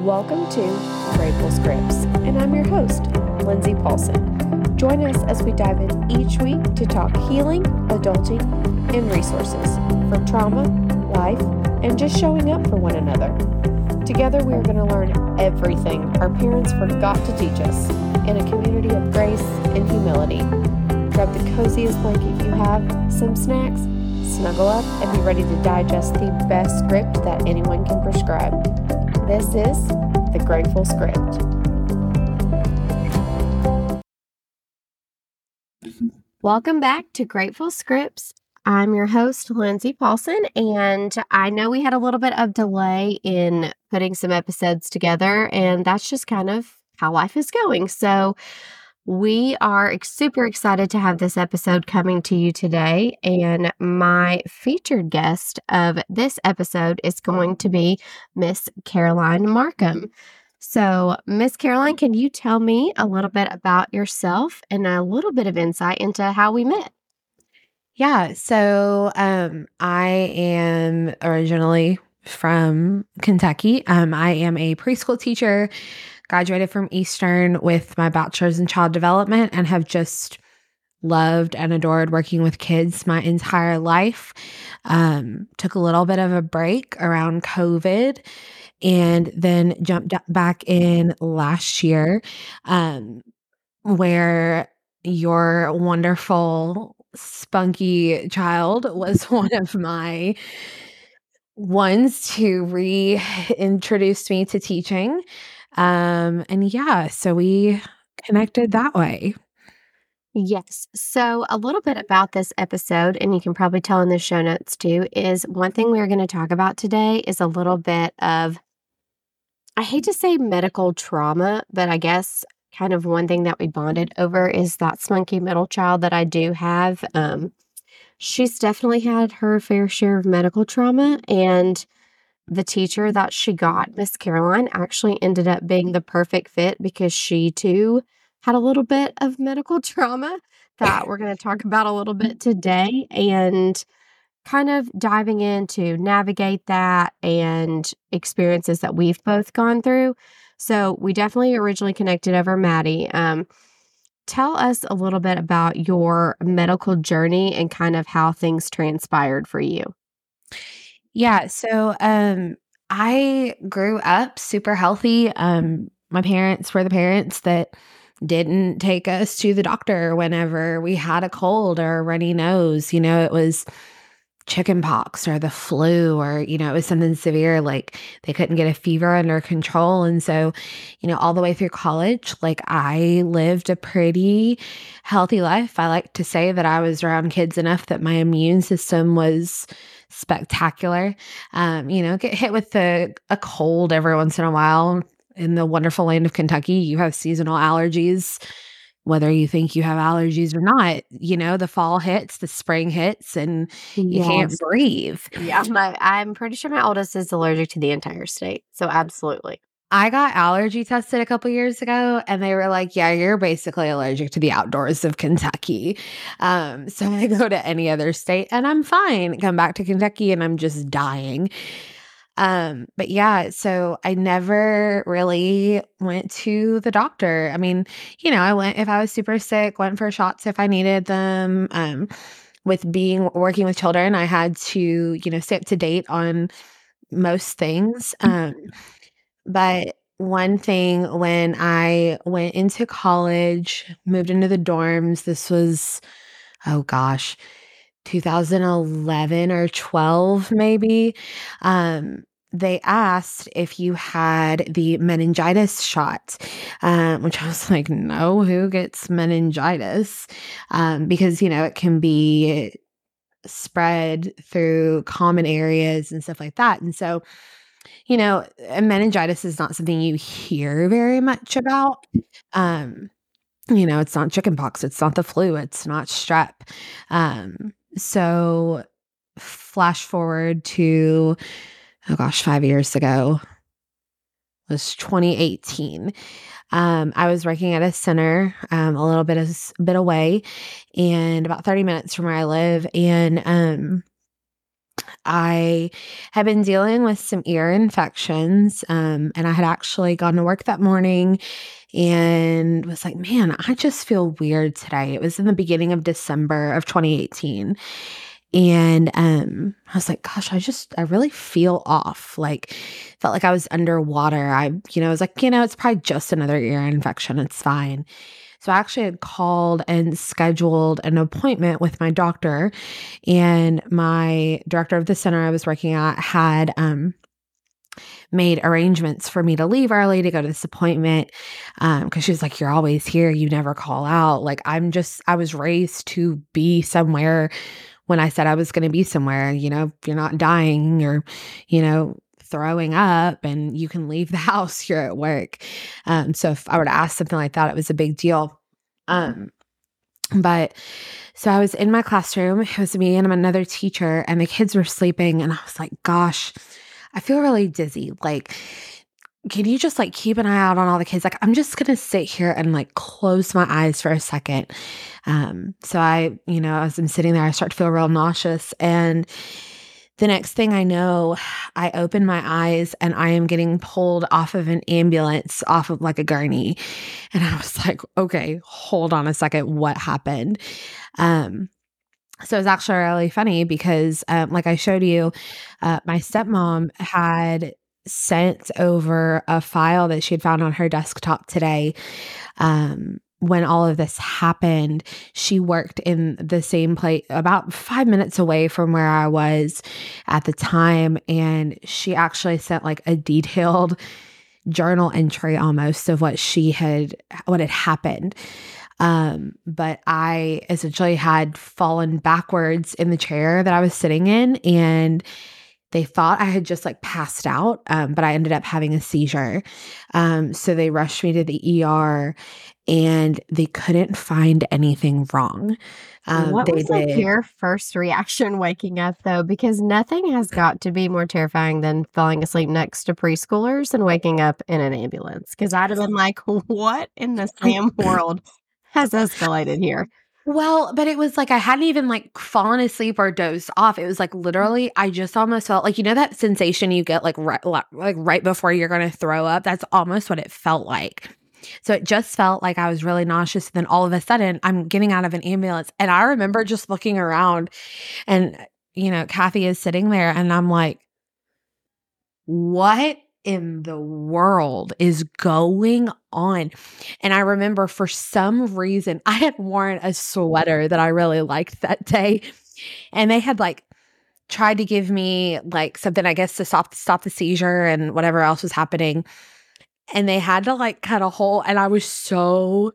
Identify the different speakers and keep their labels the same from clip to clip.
Speaker 1: Welcome to Grateful Scripts, and I'm your host, Lindsay Paulson. Join us as we dive in each week to talk healing, adulting, and resources for trauma, life, and just showing up for one another. Together, we are going to learn everything our parents forgot to teach us in a community of grace and humility. Grab the coziest blanket you have, some snacks, snuggle up, and be ready to digest the best script that anyone can prescribe. This is the Grateful Script. Welcome back to Grateful Scripts. I'm your host, Lindsay Paulson, and I know we had a little bit of delay in putting some episodes together, and that's just kind of how life is going. So, we are super excited to have this episode coming to you today. And my featured guest of this episode is going to be Miss Caroline Markham. So, Miss Caroline, can you tell me a little bit about yourself and a little bit of insight into how we met?
Speaker 2: Yeah, so um, I am originally from Kentucky. Um, I am a preschool teacher graduated from Eastern with my bachelor's in child development and have just loved and adored working with kids my entire life. Um, took a little bit of a break around COVID and then jumped back in last year, um, where your wonderful, spunky child was one of my ones to reintroduce me to teaching. Um, and yeah, so we connected that way.
Speaker 1: Yes. So, a little bit about this episode, and you can probably tell in the show notes too, is one thing we're going to talk about today is a little bit of, I hate to say medical trauma, but I guess kind of one thing that we bonded over is that spunky middle child that I do have. Um, she's definitely had her fair share of medical trauma. And the teacher that she got, Miss Caroline, actually ended up being the perfect fit because she too had a little bit of medical trauma that we're going to talk about a little bit today and kind of diving into navigate that and experiences that we've both gone through. So we definitely originally connected over Maddie. Um, tell us a little bit about your medical journey and kind of how things transpired for you.
Speaker 2: Yeah. So um I grew up super healthy. Um my parents were the parents that didn't take us to the doctor whenever we had a cold or a runny nose. You know, it was chicken pox or the flu or you know it was something severe like they couldn't get a fever under control and so you know all the way through college like i lived a pretty healthy life i like to say that i was around kids enough that my immune system was spectacular. Um, you know, get hit with a, a cold every once in a while. In the wonderful land of Kentucky, you have seasonal allergies, whether you think you have allergies or not. You know, the fall hits, the spring hits, and you yes. can't breathe.
Speaker 1: Yeah, my, I'm pretty sure my oldest is allergic to the entire state. So, absolutely.
Speaker 2: I got allergy tested a couple years ago and they were like, yeah, you're basically allergic to the outdoors of Kentucky. Um, so I go to any other state and I'm fine. Come back to Kentucky and I'm just dying. Um, but yeah, so I never really went to the doctor. I mean, you know, I went if I was super sick, went for shots if I needed them. Um, with being working with children, I had to, you know, stay up to date on most things. Um, but one thing when I went into college, moved into the dorms, this was, oh gosh, 2011 or 12, maybe. Um, they asked if you had the meningitis shot, um, which I was like, no, who gets meningitis? Um, because, you know, it can be spread through common areas and stuff like that. And so you know, meningitis is not something you hear very much about. Um, you know, it's not chickenpox, it's not the flu, it's not strep. Um, so flash forward to oh gosh, five years ago was 2018. Um, I was working at a center um, a little bit of, bit away and about 30 minutes from where I live. And um, I had been dealing with some ear infections, um, and I had actually gone to work that morning and was like, man, I just feel weird today. It was in the beginning of December of 2018. And um, I was like, gosh, I just, I really feel off. Like, felt like I was underwater. I, you know, I was like, you know, it's probably just another ear infection. It's fine. So I actually had called and scheduled an appointment with my doctor, and my director of the center I was working at had um, made arrangements for me to leave early to go to this appointment because um, was like, You're always here. You never call out. Like, I'm just, I was raised to be somewhere when I said I was going to be somewhere. You know, you're not dying or, you know, throwing up and you can leave the house, you're at work. Um, so if I were to ask something like that, it was a big deal. Um, but so I was in my classroom, it was me and another teacher, and the kids were sleeping, and I was like, gosh, I feel really dizzy. Like, can you just like keep an eye out on all the kids? Like, I'm just gonna sit here and like close my eyes for a second. Um, so I, you know, as I'm sitting there, I start to feel real nauseous and the next thing I know, I open my eyes and I am getting pulled off of an ambulance, off of like a gurney. And I was like, okay, hold on a second. What happened? Um, so it was actually really funny because, um, like I showed you, uh, my stepmom had sent over a file that she had found on her desktop today um, when all of this happened, she worked in the same place about five minutes away from where I was at the time. And she actually sent like a detailed journal entry almost of what she had, what had happened. Um, but I essentially had fallen backwards in the chair that I was sitting in and they thought I had just like passed out, um, but I ended up having a seizure. Um, so they rushed me to the ER and they couldn't find anything wrong.
Speaker 1: Um, what was like your first reaction waking up though? Because nothing has got to be more terrifying than falling asleep next to preschoolers and waking up in an ambulance. Because I'd have been like, "What in the Sam world has escalated here?"
Speaker 2: Well, but it was like I hadn't even like fallen asleep or dozed off. It was like mm. literally I just almost felt like you know that sensation you get like right like right before you're going to throw up. That's almost what it felt like. So it just felt like I was really nauseous. And then all of a sudden, I'm getting out of an ambulance. And I remember just looking around and, you know, Kathy is sitting there and I'm like, what in the world is going on? And I remember for some reason I had worn a sweater that I really liked that day. And they had like tried to give me like something, I guess, to stop stop the seizure and whatever else was happening. And they had to like cut a hole. And I was so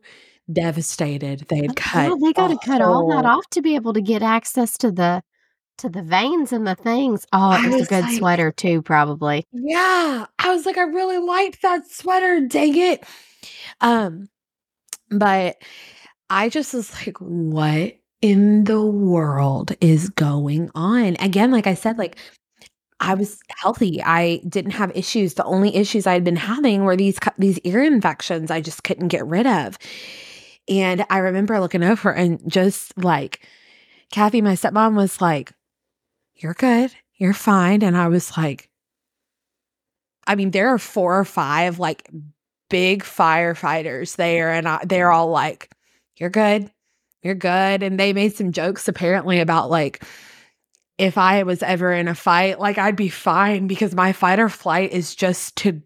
Speaker 2: devastated. They had cut.
Speaker 1: They got to cut all that off to be able to get access to the to the veins and the things. Oh, it was, was a good like, sweater too, probably.
Speaker 2: Yeah. I was like, I really liked that sweater. Dang it. Um, but I just was like, what in the world is going on? Again, like I said, like I was healthy. I didn't have issues. The only issues I had been having were these these ear infections I just couldn't get rid of. And I remember looking over and just like Kathy, my stepmom was like, you're good. You're fine. And I was like, I mean, there are four or five like big firefighters there, and I, they're all like, You're good. You're good. And they made some jokes apparently about like, if I was ever in a fight, like I'd be fine because my fight or flight is just to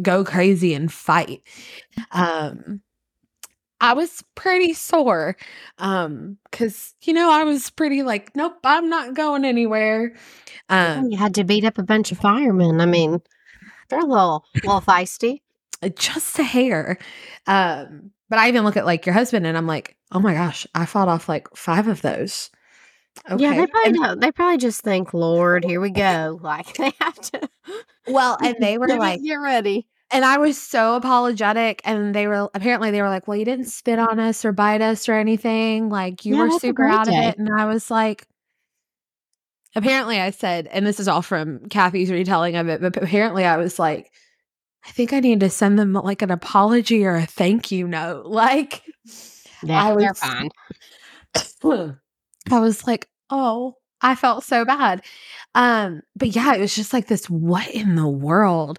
Speaker 2: go crazy and fight. Um, I was pretty sore. Um, cause you know, I was pretty like, nope, I'm not going anywhere.
Speaker 1: Um, you had to beat up a bunch of firemen. I mean, they're a little, little feisty.
Speaker 2: Uh, just a hair. Um, but I even look at like your husband and I'm like, oh my gosh, I fought off like five of those.
Speaker 1: Okay. Yeah, they probably and, They probably just think, Lord, here we go. Like they have to.
Speaker 2: Well, and they were like,
Speaker 1: get ready.
Speaker 2: And I was so apologetic. And they were apparently they were like, Well, you didn't spit on us or bite us or anything. Like you yeah, were super out day. of it. And I was like, apparently I said, and this is all from Kathy's retelling of it, but apparently I was like, I think I need to send them like an apology or a thank you note. Like
Speaker 1: yeah, I was, they're fine.
Speaker 2: I was like, oh, I felt so bad. Um, but yeah, it was just like this what in the world?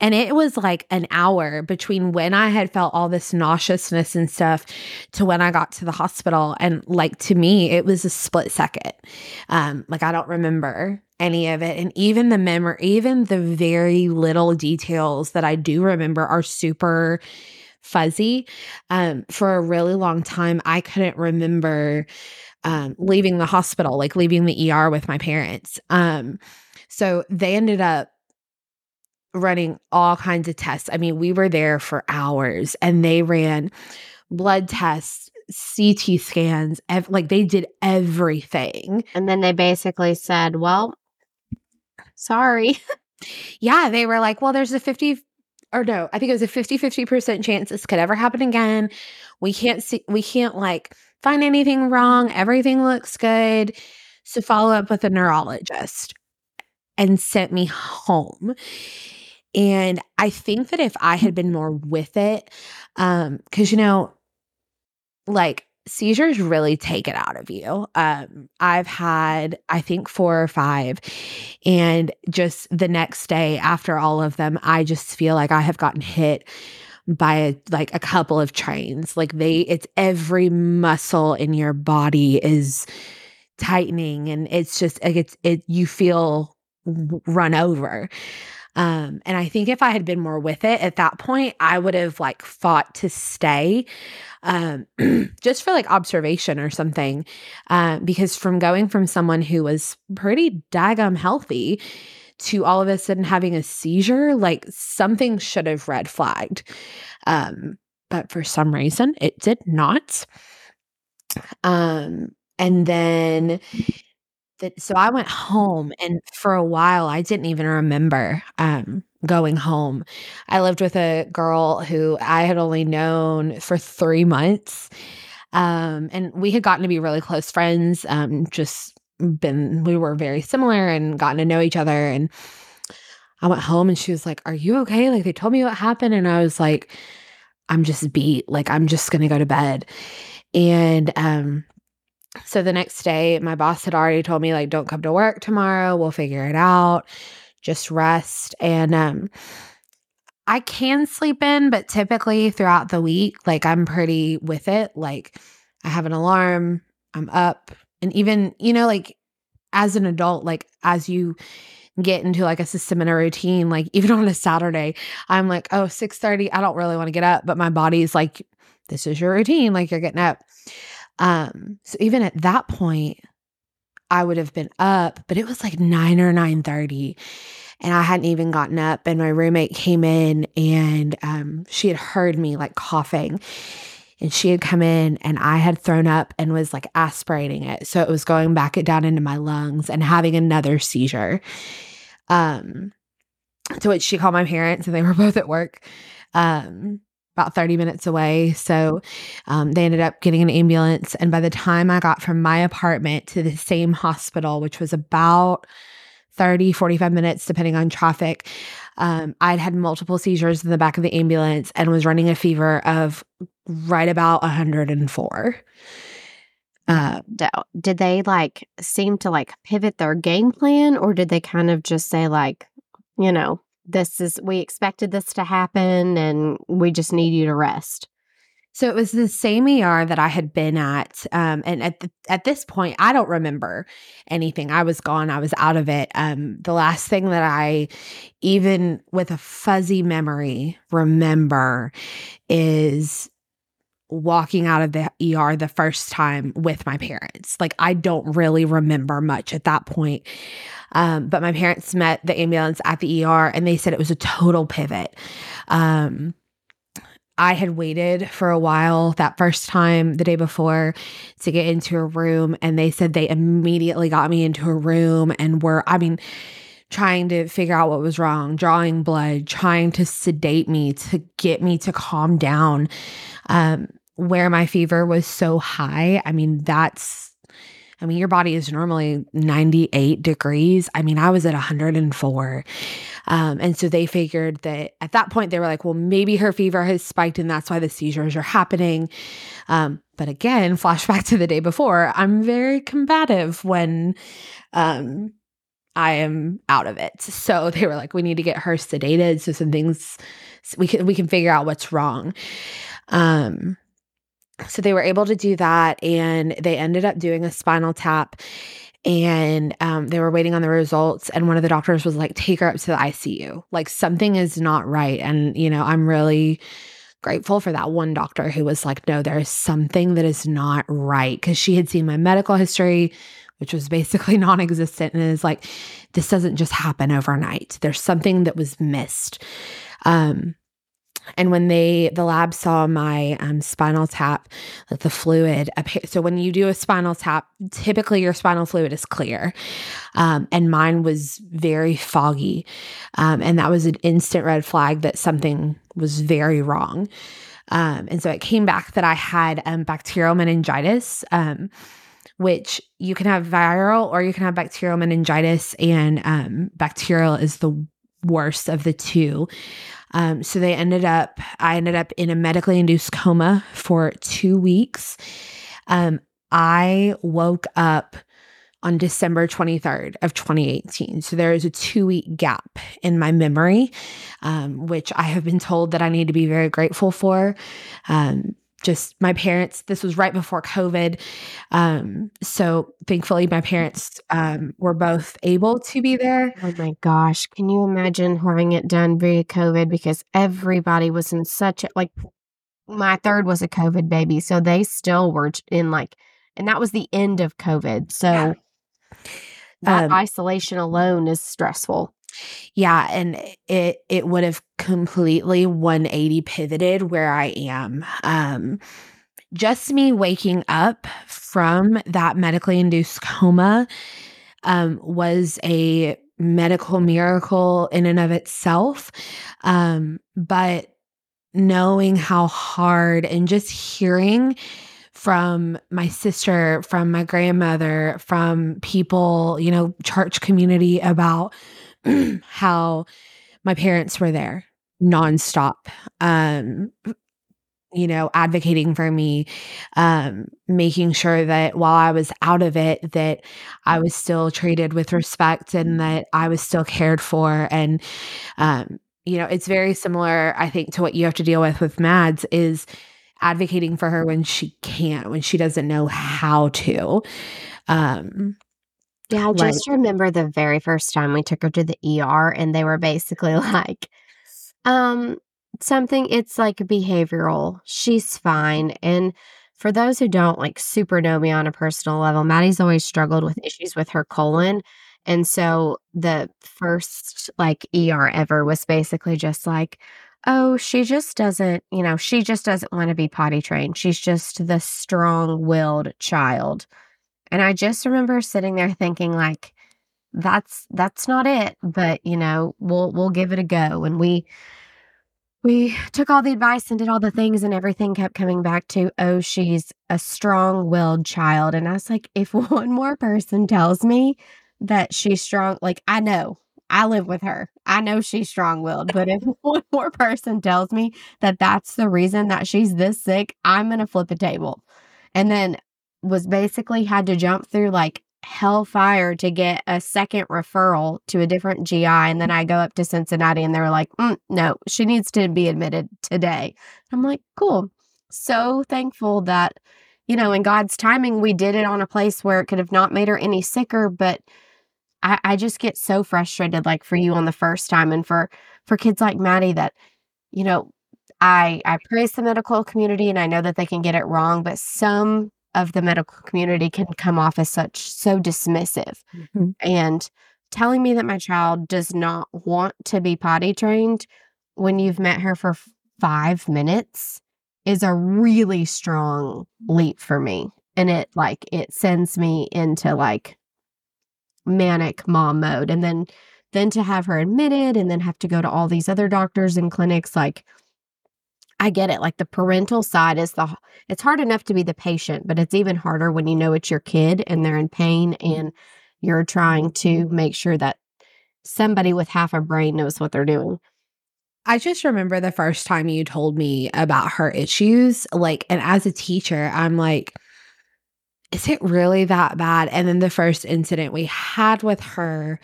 Speaker 2: And it was like an hour between when I had felt all this nauseousness and stuff to when I got to the hospital. And like to me, it was a split second. Um, like I don't remember any of it. And even the memory, even the very little details that I do remember are super fuzzy. Um, for a really long time, I couldn't remember um, leaving the hospital, like leaving the ER with my parents. Um, so they ended up running all kinds of tests. I mean, we were there for hours and they ran blood tests, CT scans, ev- like they did everything.
Speaker 1: And then they basically said, well, sorry.
Speaker 2: yeah, they were like, well, there's a 50 or no, I think it was a 50 50% chance this could ever happen again. We can't see, we can't like find anything wrong. Everything looks good. So follow up with a neurologist and sent me home. And I think that if I had been more with it, um, because you know, like seizures really take it out of you. Um, I've had, I think, four or five. And just the next day after all of them, I just feel like I have gotten hit by a, like a couple of trains. Like they, it's every muscle in your body is tightening and it's just like it's, it, you feel run over. Um, and I think if I had been more with it at that point, I would have like fought to stay um, just for like observation or something. Uh, because from going from someone who was pretty daggum healthy to all of a sudden having a seizure, like something should have red flagged. Um, but for some reason, it did not. Um, and then that so I went home and for a while I didn't even remember um going home. I lived with a girl who I had only known for 3 months. Um and we had gotten to be really close friends um just been we were very similar and gotten to know each other and I went home and she was like, "Are you okay?" Like they told me what happened and I was like, "I'm just beat. Like I'm just going to go to bed." And um so the next day, my boss had already told me, like, don't come to work tomorrow. We'll figure it out. Just rest. And um, I can sleep in, but typically throughout the week, like, I'm pretty with it. Like, I have an alarm, I'm up. And even, you know, like, as an adult, like, as you get into like a system and a routine like even on a saturday i'm like oh 6 30 i don't really want to get up but my body's like this is your routine like you're getting up um, so even at that point, I would have been up, but it was like 9 or 9:30 and I hadn't even gotten up and my roommate came in and um, she had heard me like coughing and she had come in and I had thrown up and was like aspirating it. So it was going back it down into my lungs and having another seizure. Um to which she called my parents and they were both at work. Um about 30 minutes away. So um, they ended up getting an ambulance. And by the time I got from my apartment to the same hospital, which was about 30, 45 minutes, depending on traffic, um, I'd had multiple seizures in the back of the ambulance and was running a fever of right about 104.
Speaker 1: Uh, did they like seem to like pivot their game plan or did they kind of just say like, you know, this is we expected this to happen and we just need you to rest
Speaker 2: so it was the same ER that I had been at, um, and at the, at this point, I don't remember anything. I was gone. I was out of it. Um, the last thing that I, even with a fuzzy memory, remember is walking out of the ER the first time with my parents. Like I don't really remember much at that point. Um, but my parents met the ambulance at the ER and they said it was a total pivot. Um, I had waited for a while that first time the day before to get into a room, and they said they immediately got me into a room and were, I mean, trying to figure out what was wrong, drawing blood, trying to sedate me to get me to calm down. Um, where my fever was so high, I mean, that's I mean, your body is normally 98 degrees. I mean, I was at 104. Um, and so they figured that at that point, they were like, well, maybe her fever has spiked and that's why the seizures are happening. Um, but again, flashback to the day before, I'm very combative when um, I am out of it. So they were like, we need to get her sedated so some things we can we can figure out what's wrong. Um, so they were able to do that and they ended up doing a spinal tap and um, they were waiting on the results and one of the doctors was like take her up to the icu like something is not right. And you know i'm really grateful for that one doctor who was like no there's something that is not right. Because she had seen my medical history which was basically non-existent and is like this doesn't just happen overnight. There's something that was missed. Um, and when they the lab saw my um, spinal tap, like the fluid, so when you do a spinal tap, typically your spinal fluid is clear, um, and mine was very foggy, um, and that was an instant red flag that something was very wrong. Um, and so it came back that I had um, bacterial meningitis um, which you can have viral or you can have bacterial meningitis, and um, bacterial is the worst of the two. Um, so they ended up, I ended up in a medically induced coma for two weeks. Um, I woke up on December 23rd of 2018. So there is a two week gap in my memory, um, which I have been told that I need to be very grateful for. Um, just my parents this was right before covid um, so thankfully my parents um, were both able to be there.
Speaker 1: Oh my gosh can you imagine having it done via covid? Because everybody was in such a like my third was a covid baby so they still were in like and that was the end of covid so yeah. that um, isolation alone is stressful
Speaker 2: yeah, and it it would have completely 180 pivoted where I am. Um just me waking up from that medically induced coma um, was a medical miracle in and of itself. Um, but knowing how hard and just hearing from my sister, from my grandmother, from people, you know, church community about how my parents were there nonstop. Um, you know, advocating for me, um, making sure that while I was out of it, that I was still treated with respect and that I was still cared for. And, um, you know, it's very similar, I think, to what you have to deal with with Mads is advocating for her when she can't, when she doesn't know how to. Um,
Speaker 1: yeah, I just remember the very first time we took her to the ER and they were basically like, um, something, it's like behavioral. She's fine. And for those who don't like super know me on a personal level, Maddie's always struggled with issues with her colon. And so the first like ER ever was basically just like, oh, she just doesn't, you know, she just doesn't want to be potty trained. She's just the strong willed child. And I just remember sitting there thinking like that's that's not it, but you know, we'll we'll give it a go. And we we took all the advice and did all the things and everything kept coming back to oh she's a strong-willed child. And i was like if one more person tells me that she's strong like i know i live with her. I know she's strong-willed but if one more person tells me that that's the reason that she's this sick i'm gonna flip a table. And then was basically had to jump through like hellfire to get a second referral to a different GI. And then I go up to Cincinnati and they were like, mm, no, she needs to be admitted today. I'm like, cool. So thankful that, you know, in God's timing, we did it on a place where it could have not made her any sicker. But I, I just get so frustrated, like for you on the first time and for, for kids like Maddie that, you know, I, I praise the medical community and I know that they can get it wrong, but some of the medical community can come off as such so dismissive. Mm-hmm. and telling me that my child does not want to be potty trained when you've met her for five minutes is a really strong leap for me. And it like it sends me into like manic mom mode. And then then to have her admitted and then have to go to all these other doctors and clinics like I get it. Like the parental side is the it's hard enough to be the patient, but it's even harder when you know it's your kid and they're in pain mm-hmm. and you're trying to make sure that somebody with half a brain knows what they're doing.
Speaker 2: I just remember the first time you told me about her issues, like, and as a teacher, I'm like, is it really that bad? And then the first incident we had with her,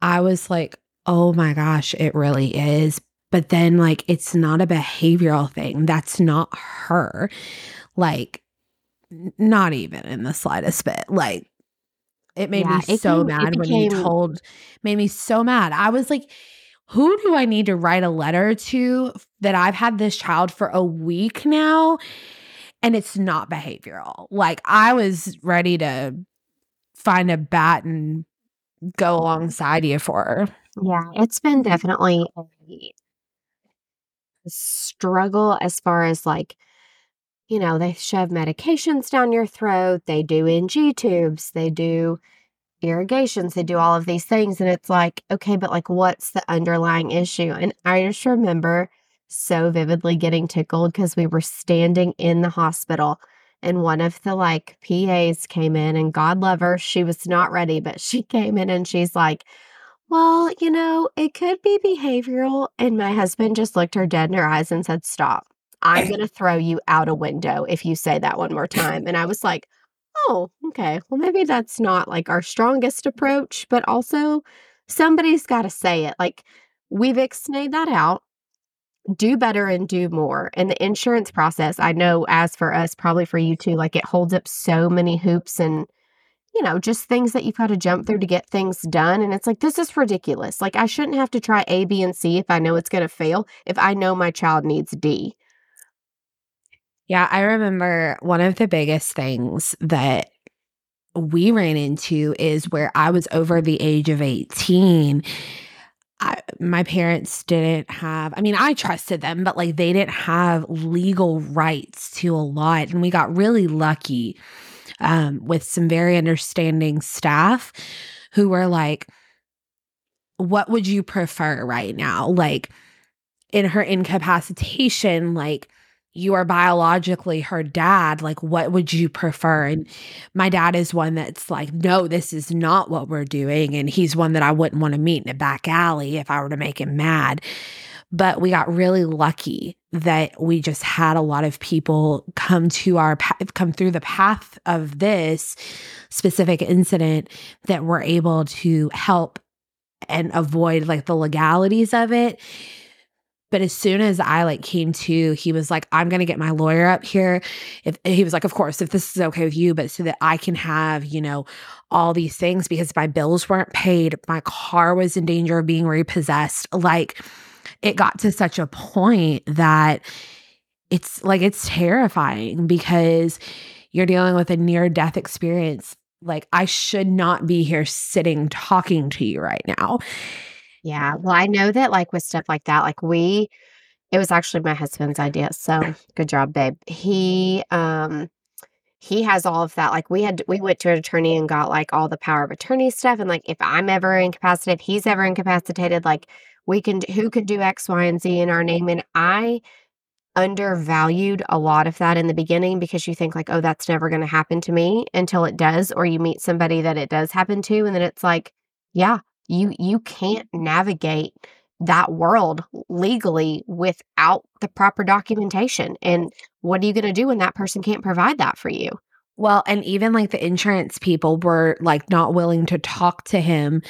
Speaker 2: I was like, oh my gosh, it really is. But then, like, it's not a behavioral thing. That's not her. Like, not even in the slightest bit. Like, it made yeah, me so mad became, when you told, made me so mad. I was like, who do I need to write a letter to that I've had this child for a week now? And it's not behavioral. Like, I was ready to find a bat and go alongside you for her.
Speaker 1: Yeah, it's been definitely a struggle as far as like, you know, they shove medications down your throat, they do NG tubes, they do irrigations, they do all of these things. And it's like, okay, but like, what's the underlying issue? And I just remember so vividly getting tickled because we were standing in the hospital and one of the like PAs came in and God love her, she was not ready, but she came in and she's like, well, you know, it could be behavioral. And my husband just looked her dead in her eyes and said, Stop. I'm going to throw you out a window if you say that one more time. And I was like, Oh, okay. Well, maybe that's not like our strongest approach, but also somebody's got to say it. Like we've explained that out. Do better and do more. And the insurance process, I know, as for us, probably for you too, like it holds up so many hoops and you know, just things that you've got to jump through to get things done. And it's like, this is ridiculous. Like, I shouldn't have to try A, B, and C if I know it's going to fail, if I know my child needs D.
Speaker 2: Yeah, I remember one of the biggest things that we ran into is where I was over the age of 18. I, my parents didn't have, I mean, I trusted them, but like they didn't have legal rights to a lot. And we got really lucky um, with some very understanding staff who were like, what would you prefer right now? Like in her incapacitation, like you are biologically her dad. Like, what would you prefer? And my dad is one that's like, no, this is not what we're doing. And he's one that I wouldn't want to meet in a back alley if I were to make him mad. But we got really lucky that we just had a lot of people come to our come through the path of this specific incident that were able to help and avoid like the legalities of it but as soon as I like came to, he was like, I'm gonna get my lawyer up here. If he was like, of course, if this is okay with you, but so that I can have, you know, all these things because my bills weren't paid, my car was in danger of being repossessed. Like it got to such a point that it's like it's terrifying because you're dealing with a near death experience. Like, I should not be here sitting talking to you right now.
Speaker 1: Yeah. Well, I know that, like, with stuff like that, like, we, it was actually my husband's idea. So good job, babe. He, um, he has all of that. Like we had, we went to an attorney and got like all the power of attorney stuff. And like, if I'm ever incapacitated, if he's ever incapacitated, like we can who can do x y and z in our name and i undervalued a lot of that in the beginning because you think like oh that's never going to happen to me until it does or you meet somebody that it does happen to and then it's like yeah you you can't navigate that world legally without the proper documentation and what are you going to do when that person can't provide that for you?
Speaker 2: Well and even like the insurance people were like not willing to talk to him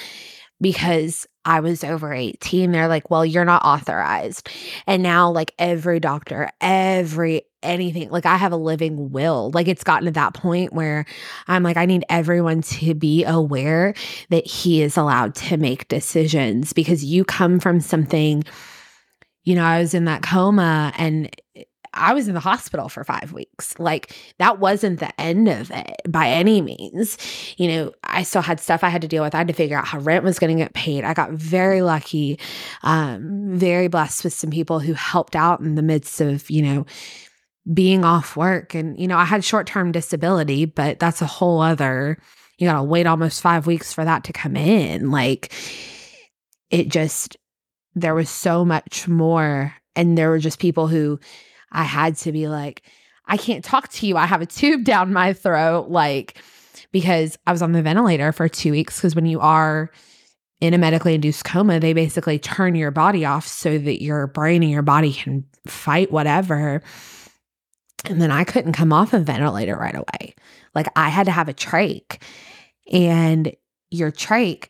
Speaker 2: because I was over 18. They're like, well, you're not authorized. And now, like, every doctor, every anything, like, I have a living will. Like, it's gotten to that point where I'm like, I need everyone to be aware that he is allowed to make decisions because you come from something. You know, I was in that coma and I was in the hospital for five weeks. Like that wasn't the end of it by any means. You know, I still had stuff I had to deal with. I had to figure out how rent was going to get paid. I got very lucky, um, very blessed with some people who helped out in the midst of, you know, being off work. And, you know, I had short term disability, but that's a whole other, you got to wait almost five weeks for that to come in. Like it just, there was so much more. And there were just people who, I had to be like, I can't talk to you. I have a tube down my throat. Like, because I was on the ventilator for two weeks. Because when you are in a medically induced coma, they basically turn your body off so that your brain and your body can fight whatever. And then I couldn't come off a ventilator right away. Like I had to have a trach. And your trach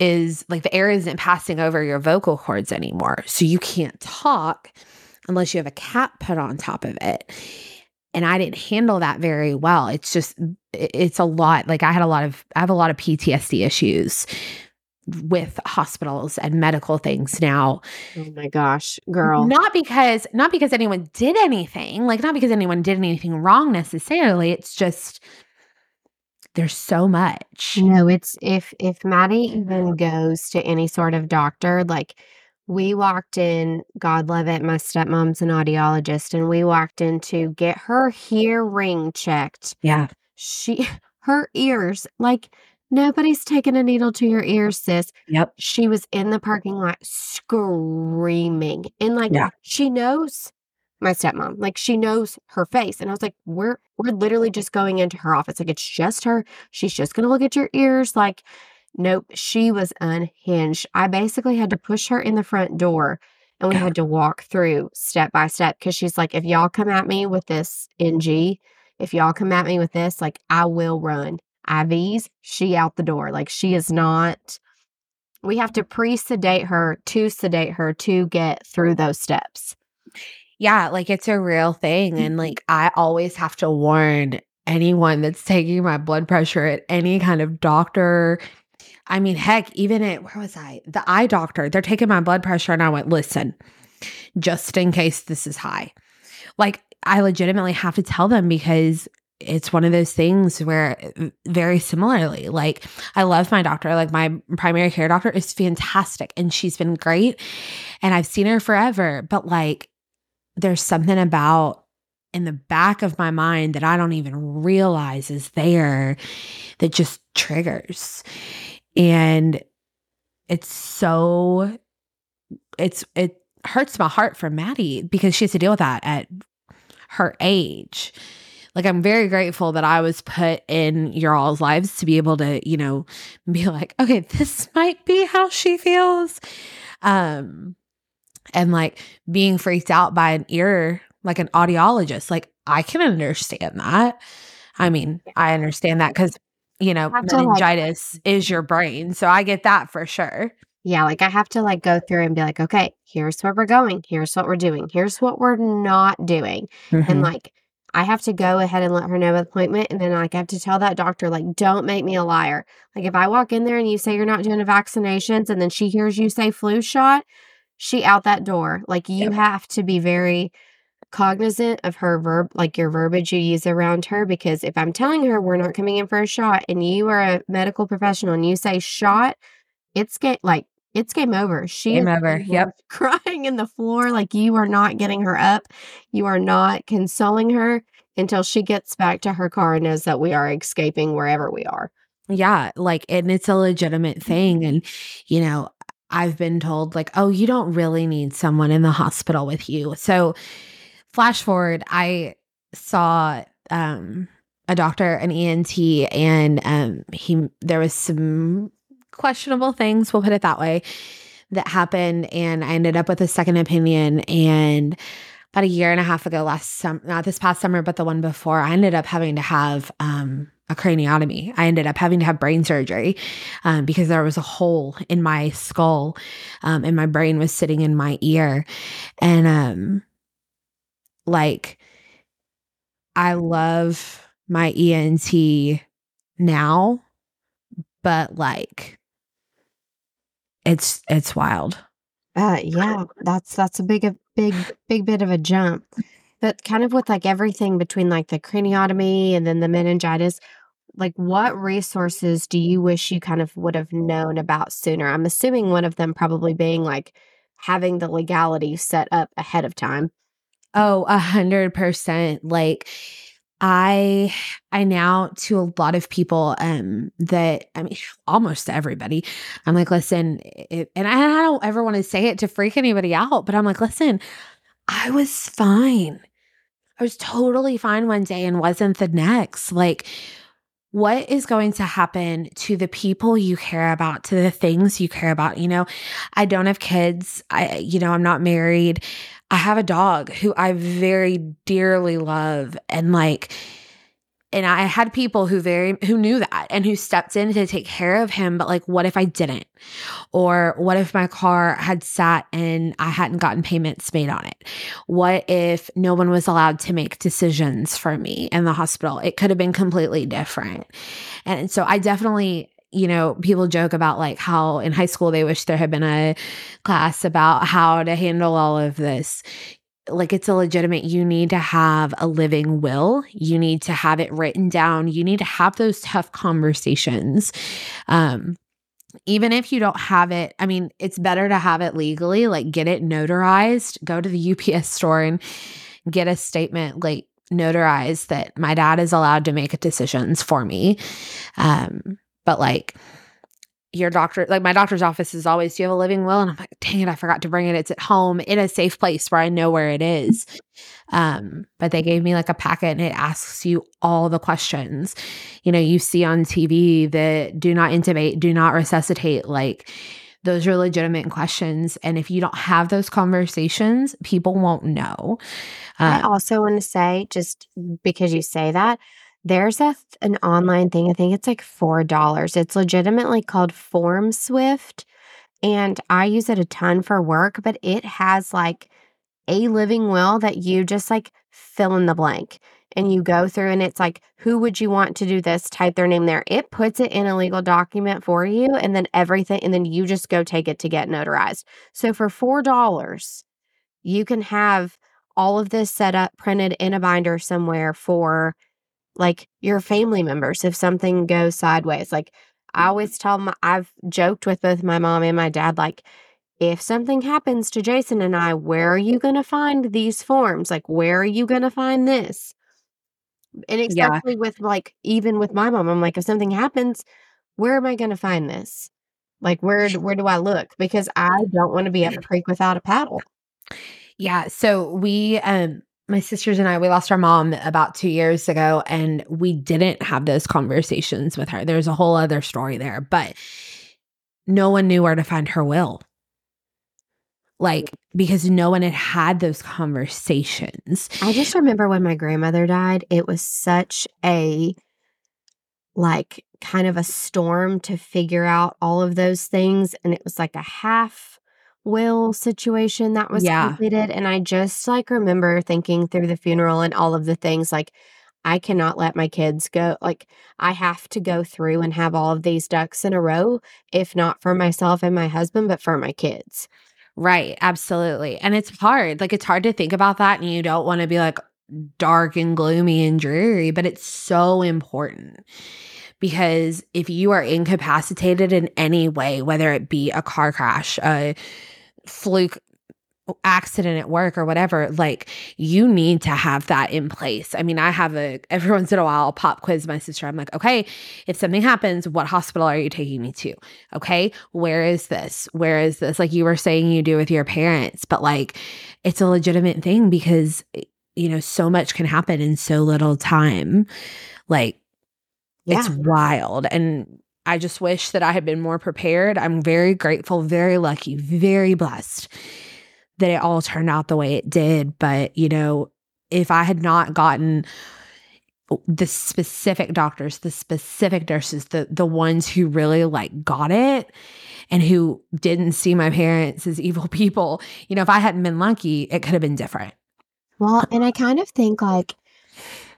Speaker 2: is like the air isn't passing over your vocal cords anymore. So you can't talk unless you have a cap put on top of it. And I didn't handle that very well. It's just, it's a lot. Like I had a lot of, I have a lot of PTSD issues with hospitals and medical things now.
Speaker 1: Oh my gosh, girl.
Speaker 2: Not because not because anyone did anything, like not because anyone did anything wrong necessarily. It's just there's so much.
Speaker 1: No, it's if if Maddie even goes to any sort of doctor, like we walked in, God love it, my stepmom's an audiologist, and we walked in to get her hearing checked.
Speaker 2: Yeah.
Speaker 1: She her ears, like nobody's taking a needle to your ears, sis.
Speaker 2: Yep.
Speaker 1: She was in the parking lot screaming. And like
Speaker 2: Yeah.
Speaker 1: she knows my stepmom. Like she knows her face. And I was like, we're we're literally just going into her office. Like it's just her. She's just gonna look at your ears. Like, nope, she was unhinged. I basically had to push her in the front door and we had to walk through step by step because she's like, if y'all come at me with this NG, if y'all come at me with this, like I will run. IVs, she out the door. Like she is not. We have to pre sedate her to sedate her to get through those steps.
Speaker 2: Yeah, like it's a real thing. And mm-hmm. like I always have to warn anyone that's taking my blood pressure at any kind of doctor. I mean, heck, even at where was I? The eye doctor, they're taking my blood pressure. And I went, listen, just in case this is high. Like I legitimately have to tell them because it's one of those things where uh, very similarly, like I love my doctor. Like my primary care doctor is fantastic and she's been great. And I've seen her forever. But like there's something about in the back of my mind that I don't even realize is there that just triggers. And it's so it's it hurts my heart for Maddie because she has to deal with that at her age. Like I'm very grateful that I was put in your all's lives to be able to, you know, be like, okay, this might be how she feels. Um and like being freaked out by an ear like an audiologist like i can understand that i mean i understand that because you know
Speaker 1: to, like-
Speaker 2: meningitis is your brain so i get that for sure
Speaker 1: Yeah, like I have to like go through and be like, okay, here's where we're going. Here's what we're doing. Here's what we're not doing.
Speaker 2: Mm-hmm.
Speaker 1: And like I have to go ahead and let her know the appointment. And then like I have to tell that doctor, like, don't make me a liar. Like if I walk in there and you say you're not doing the vaccinations and then she hears you say flu shot, she out that door. Like you
Speaker 2: Yep.
Speaker 1: have to be very cognizant of her verb like your verbiage you use around her because if I'm telling her we're not coming in for a shot and you are a medical professional and you say shot, it's game like it's game over. She
Speaker 2: Game
Speaker 1: is
Speaker 2: over. Yep.
Speaker 1: crying in the floor like you are not getting her up. You are not consoling her until she gets back to her car and knows that we are escaping wherever we are.
Speaker 2: yeah like and it's a legitimate thing and you know i've been told like oh you don't really need someone in the hospital with you so flash forward i saw um a doctor an ent and um he there was some questionable things we'll put it that way that happened and i ended up with a second opinion and about a year and a half ago last summer not this past summer but the one before i ended up having to have um a craniotomy. I ended up having to have brain surgery um, because there was a hole in my skull um, and my brain was sitting in my ear and um like i love my ent now but like it's it's wild
Speaker 1: Uh yeah, that's that's a big a big big bit of a jump. But kind of with like everything between like the craniotomy and then the meningitis, like what resources do you wish you kind of would have known about sooner? I'm assuming one of them probably being like having the legality set up ahead of time.
Speaker 2: Oh, a hundred percent. Like I I now to a lot of people um that I mean almost to everybody. I'm like, listen, it, and I, I don't ever want to say it to freak anybody out, but I'm like, listen, I was fine. I was totally fine one day and wasn't the next. Like, what is going to happen to the people you care about, to the things you care about? You know, I don't have kids. I, you know, I'm not married. I have a dog who I very dearly love. And like, and I had people who very who knew that and who stepped in to take care of him but like what if I didn't? Or what if my car had sat and I hadn't gotten payments made on it? What if no one was allowed to make decisions for me in the hospital? It could have been completely different. And so I definitely you know, people joke about like how in high school they wish there had been a class about how to handle all of this like it's a legitimate you need to have a living will. You need to have it written down. You need to have those tough conversations. Um even if you don't have it i mean it's better to have it legally like get it notarized. Go to the ups store and get a statement like notarized that my dad is allowed to make decisions for me. Um but like your doctor, like my doctor's office is always, do you have a living will? And I'm like, dang it, I forgot to bring it. It's at home in a safe place where I know where it is. Um, but they gave me like a packet and it asks you all the questions, you know, you see on TV that do not intubate, do not resuscitate. Like those are legitimate questions. And if you don't have those conversations, people won't know.
Speaker 1: I also want to say, just because you say that, there's a an online thing. I think it's like $4. It's legitimately called FormSwift, and I use it a ton for work, but it has like a living will that you just like fill in the blank and you go through and it's like who would you want to do this type their name there it puts it in a legal document for you and then everything and then you just go take it to get notarized so for four dollars you can have all of this set up printed in a binder somewhere for like your family members if something goes sideways. Like I mm-hmm. always tell my, I've joked with both my mom and my dad, like, if something happens to Jason and I, where are you going to find these forms? Like, where are you going to find this? And especially yeah. with like, even with my mom, I'm like, if something happens, where am I going to find this? Like, where where do I look? Because I don't want to be at the creek without a paddle.
Speaker 2: Yeah. So we um my sisters and I, we lost our mom about two years ago, and we didn't have those conversations with her. There's a whole other story there, but no one knew where to find her will. Like, because no one had had those conversations.
Speaker 1: I just remember when my grandmother died, it was such a, like, kind of a storm to figure out all of those things. And it was like a half will situation that was yeah. completed. And I just like remember thinking through the funeral and all of the things like, I cannot let my kids go. Like, I have to go through and have all of these ducks in a row, if not for myself and my husband, but for my kids.
Speaker 2: Right. Absolutely. And it's hard. Like, it's hard to think about that. And you don't want to be like dark and gloomy and dreary, but it's so important because if you are incapacitated in any way, whether it be a car crash, a fluke accident at work or whatever, like you need to have that in place. I mean, I have a every once in a while I'll pop quiz my sister. I'm like, okay, if something happens, what hospital are you taking me to? Okay, where is this? Where is this? Like you were saying you do with your parents, but like it's a legitimate thing because you know, so much can happen in so little time. Like yeah. it's wild. And I just wish that I had been more prepared. I'm very grateful, very lucky, very blessed that it all turned out the way it did. But, you know, if I had not gotten the specific doctors, the specific nurses, the the ones who really like got it and who didn't see my parents as evil people, you know, if I hadn't been lucky, it could have been different.
Speaker 1: Well, and I kind of think like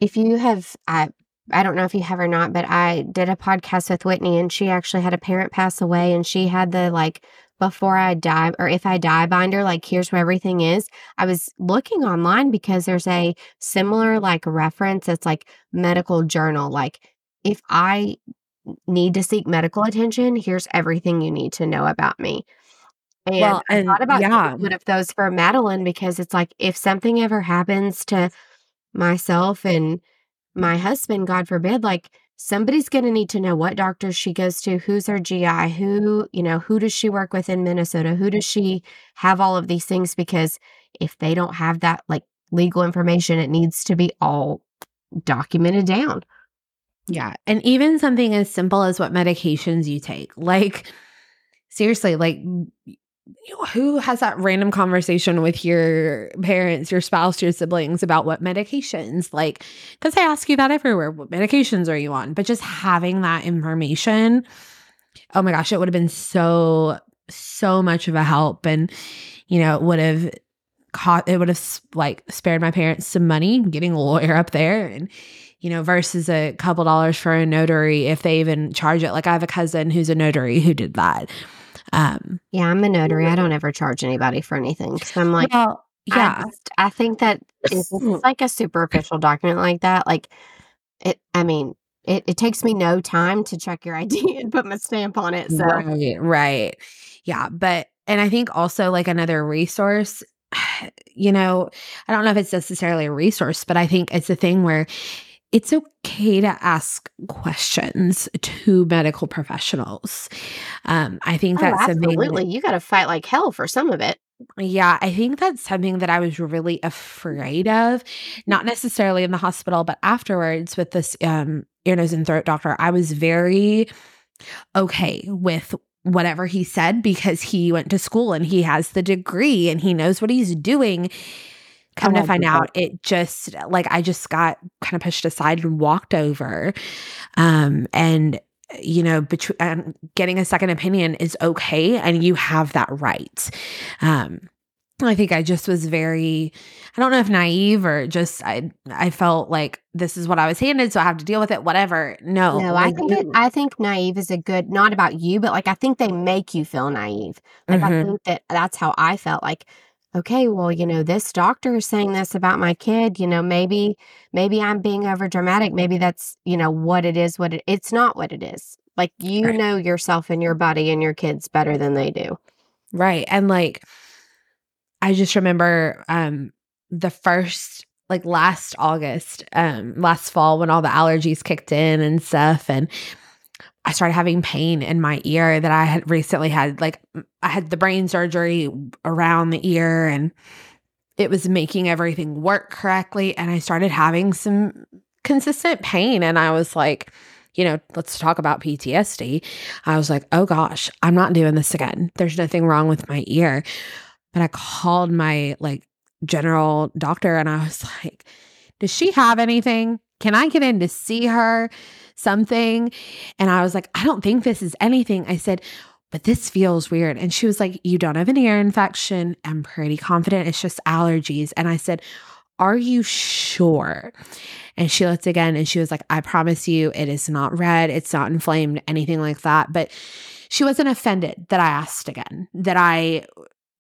Speaker 1: if you have I I don't know if you have or not, but I did a podcast with Whitney and she actually had a parent pass away and she had the like before I die or if I die binder, like here's where everything is. I was looking online because there's a similar like reference. It's like medical journal. Like if I need to seek medical attention, here's everything you need to know about me. And well, and I thought about yeah. one of those for Madeline because it's like if something ever happens to myself and my husband, God forbid, like somebody's going to need to know what doctor she goes to, who's her GI, who, you know, who does she work with in Minnesota, who does she have all of these things because if they don't have that like legal information, it needs to be all documented down.
Speaker 2: Yeah. And even something as simple as what medications you take. Like, seriously, like, who has that random conversation with your parents, your spouse, your siblings about what medications? Like, because I ask you that everywhere. What medications are you on? But just having that information, oh my gosh, it would have been so, so much of a help. And, you know, it would have caught, it would have like spared my parents some money getting a lawyer up there. And, you know, versus a couple dollars for a notary if they even charge it. Like I have a cousin who's a notary who did that.
Speaker 1: Um, yeah, I'm a notary. I don't ever charge anybody for anything because I'm like, well, yeah, I, just, I think that it's like a superficial document like that. Like it, I mean, it, it takes me no time to check your ID and put my stamp on it. So
Speaker 2: right, right, yeah, but and I think also like another resource you know, I don't know if it's necessarily a resource, but I think it's a thing where it's okay to ask questions to medical professionals. Um, I think oh, that's
Speaker 1: absolutely. That, you got to fight like hell for some of it.
Speaker 2: Yeah, I think that's something that I was really afraid of, not necessarily in the hospital, but afterwards with this um, ear, nose, and throat doctor. I was very okay with whatever he said because he went to school and he has the degree and he knows what he's doing come to find out it just like i just got kind of pushed aside and walked over um and you know between um, getting a second opinion is okay and you have that right um I think I just was very I don't know if naive or just I I felt like this is what I was handed so I have to deal with it whatever. No.
Speaker 1: No, I think it, I think naive is a good not about you but like I think they make you feel naive. Like mm-hmm. I think that that's how I felt like okay, well, you know, this doctor is saying this about my kid, you know, maybe maybe I'm being over dramatic. Maybe that's, you know, what it is, what it, it's not what it is. Like you right. know yourself and your body and your kids better than they do.
Speaker 2: Right. And like I just remember um the first like last August, um last fall when all the allergies kicked in and stuff and I started having pain in my ear that I had recently had. Like, I had the brain surgery around the ear and it was making everything work correctly. And I started having some consistent pain. And I was like, you know, let's talk about PTSD. I was like, oh gosh, I'm not doing this again. There's nothing wrong with my ear. But I called my like general doctor and I was like, does she have anything? Can I get in to see her? Something. And I was like, I don't think this is anything. I said, but this feels weird. And she was like, You don't have an ear infection. I'm pretty confident it's just allergies. And I said, Are you sure? And she looked again and she was like, I promise you, it is not red. It's not inflamed, anything like that. But she wasn't offended that I asked again, that I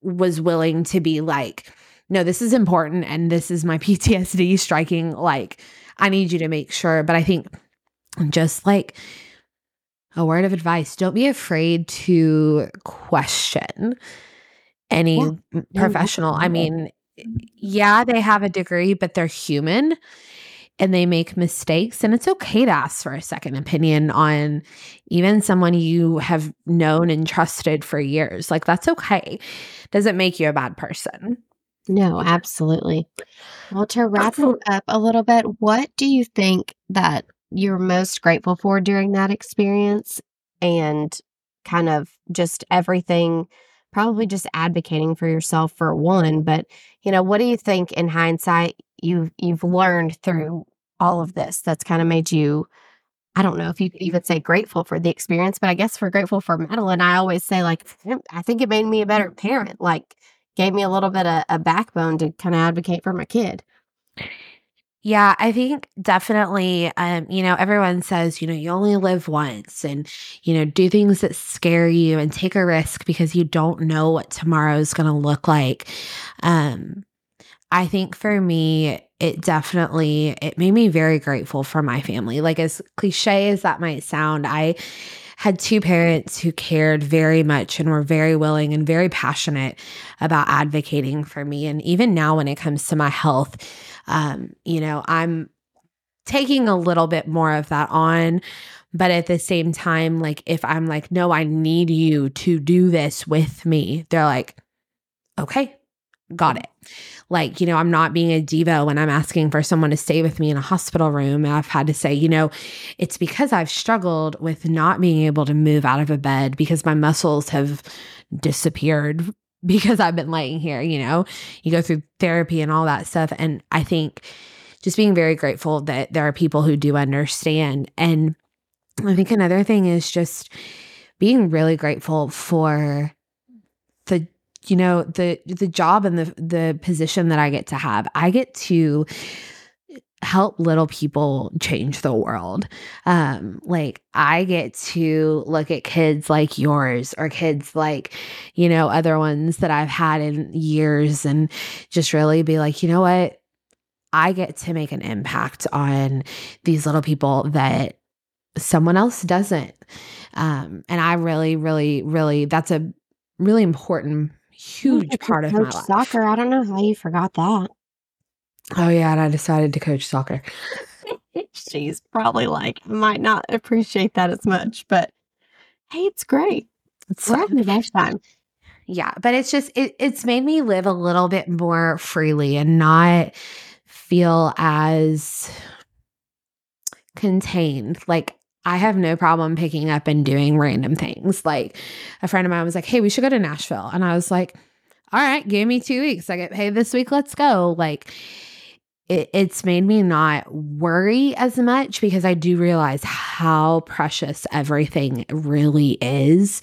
Speaker 2: was willing to be like, no, this is important. And this is my PTSD striking. Like, I need you to make sure. But I think just like a word of advice don't be afraid to question any yeah. professional. I mean, yeah, they have a degree, but they're human and they make mistakes. And it's okay to ask for a second opinion on even someone you have known and trusted for years. Like, that's okay. Doesn't make you a bad person.
Speaker 1: No, absolutely. Well, to wrap it up a little bit, what do you think that you're most grateful for during that experience and kind of just everything probably just advocating for yourself for one but you know what do you think in hindsight you've you've learned through all of this that's kind of made you I don't know if you could even say grateful for the experience, but I guess we're grateful for Madeline. I always say, like, I think it made me a better parent, like, gave me a little bit of a backbone to kind of advocate for my kid.
Speaker 2: Yeah, I think definitely, um, you know, everyone says, you know, you only live once and, you know, do things that scare you and take a risk because you don't know what tomorrow is going to look like. Um, I think for me, it definitely, it made me very grateful for my family. Like as cliche as that might sound, I, had two parents who cared very much and were very willing and very passionate about advocating for me. And even now, when it comes to my health, um, you know, I'm taking a little bit more of that on. But at the same time, like if I'm like, no, I need you to do this with me, they're like, okay, got it. Like, you know, I'm not being a diva when I'm asking for someone to stay with me in a hospital room. I've had to say, you know, it's because I've struggled with not being able to move out of a bed because my muscles have disappeared because I've been laying here, you know, you go through therapy and all that stuff. And I think just being very grateful that there are people who do understand. And I think another thing is just being really grateful for the you know the the job and the the position that I get to have. I get to help little people change the world. Um, like I get to look at kids like yours or kids like, you know, other ones that I've had in years and just really be like, you know what? I get to make an impact on these little people that someone else doesn't. Um, and I really, really, really, that's a really important, huge part of my life.
Speaker 1: Soccer. I don't know how you forgot that.
Speaker 2: Oh yeah, and I decided to coach soccer.
Speaker 1: She's probably like might not appreciate that as much, but hey, it's great. It's We're having best time.
Speaker 2: Yeah, but it's just it, it's made me live a little bit more freely and not feel as contained. Like I have no problem picking up and doing random things. Like a friend of mine was like, "Hey, we should go to Nashville," and I was like, "All right, give me two weeks. I get paid this week. Let's go." Like it, it's made me not worry as much because I do realize how precious everything really is.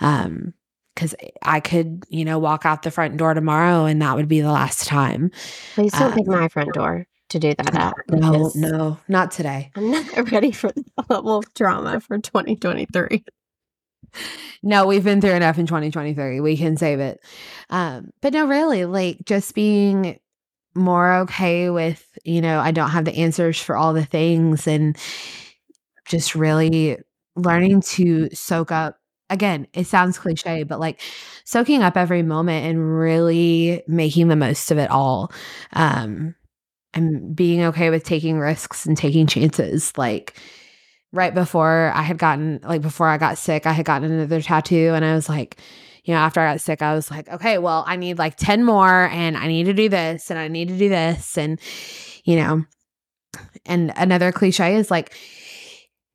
Speaker 2: Um, because I could, you know, walk out the front door tomorrow and that would be the last time.
Speaker 1: Please don't um, pick my front door to do that at.
Speaker 2: No, no, not today.
Speaker 1: I'm not ready for the level of drama for 2023.
Speaker 2: No, we've been through enough in 2023. We can save it. Um, but no, really, like just being more okay with, you know, I don't have the answers for all the things and just really learning to soak up again, it sounds cliche, but like soaking up every moment and really making the most of it all. Um and being okay with taking risks and taking chances. Like right before I had gotten like before I got sick, I had gotten another tattoo and I was like, you know, after I got sick, I was like, okay, well, I need like 10 more and I need to do this and I need to do this. And, you know, and another cliche is like,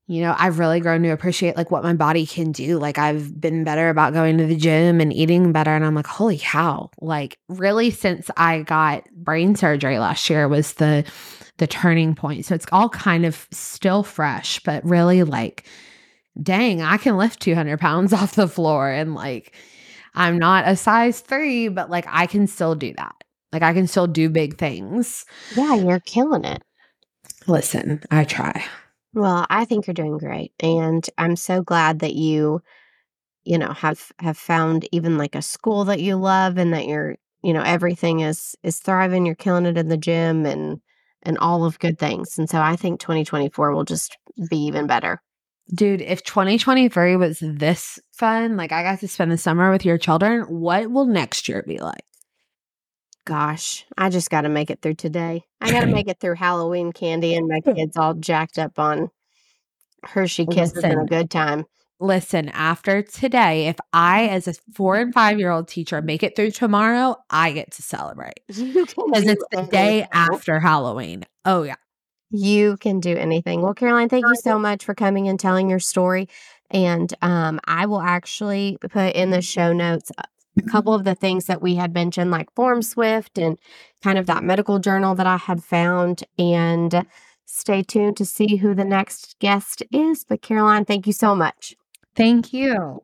Speaker 2: you know, I've really grown to appreciate like what my body can do. Like I've been better about going to the gym and eating better. And I'm like, holy cow. Like really since I got brain surgery last year was the the turning point. So it's all kind of still fresh, but really like, dang, I can lift 200 pounds off the floor and like I'm not a size three, but like I can still do that. Like I can still do big things.
Speaker 1: Yeah, you're killing it.
Speaker 2: Listen, I try.
Speaker 1: Well, I think you're doing great. And I'm so glad that you, you know, have have found even like a school that you love and that you're, you know, everything is is thriving. You're killing it in the gym and and all of good things. And so I think 2024 will just be even better.
Speaker 2: Dude, if 2023 was this fun, like I got to spend the summer with your children, what will next year be like?
Speaker 1: Gosh, I just got to make it through today. I got to make it through Halloween candy and my kids all jacked up on Hershey Kisses and a good time.
Speaker 2: Listen, after today, if I, as a four and five year old teacher, make it through tomorrow, I get to celebrate because it's the day after Halloween. Oh, yeah.
Speaker 1: You can do anything. Well, Caroline, thank you so much for coming and telling your story. And um, I will actually put in the show notes a couple of the things that we had mentioned, like FormSwift and kind of that medical journal that I had found. And stay tuned to see who the next guest is. But, Caroline, thank you so much.
Speaker 2: Thank you.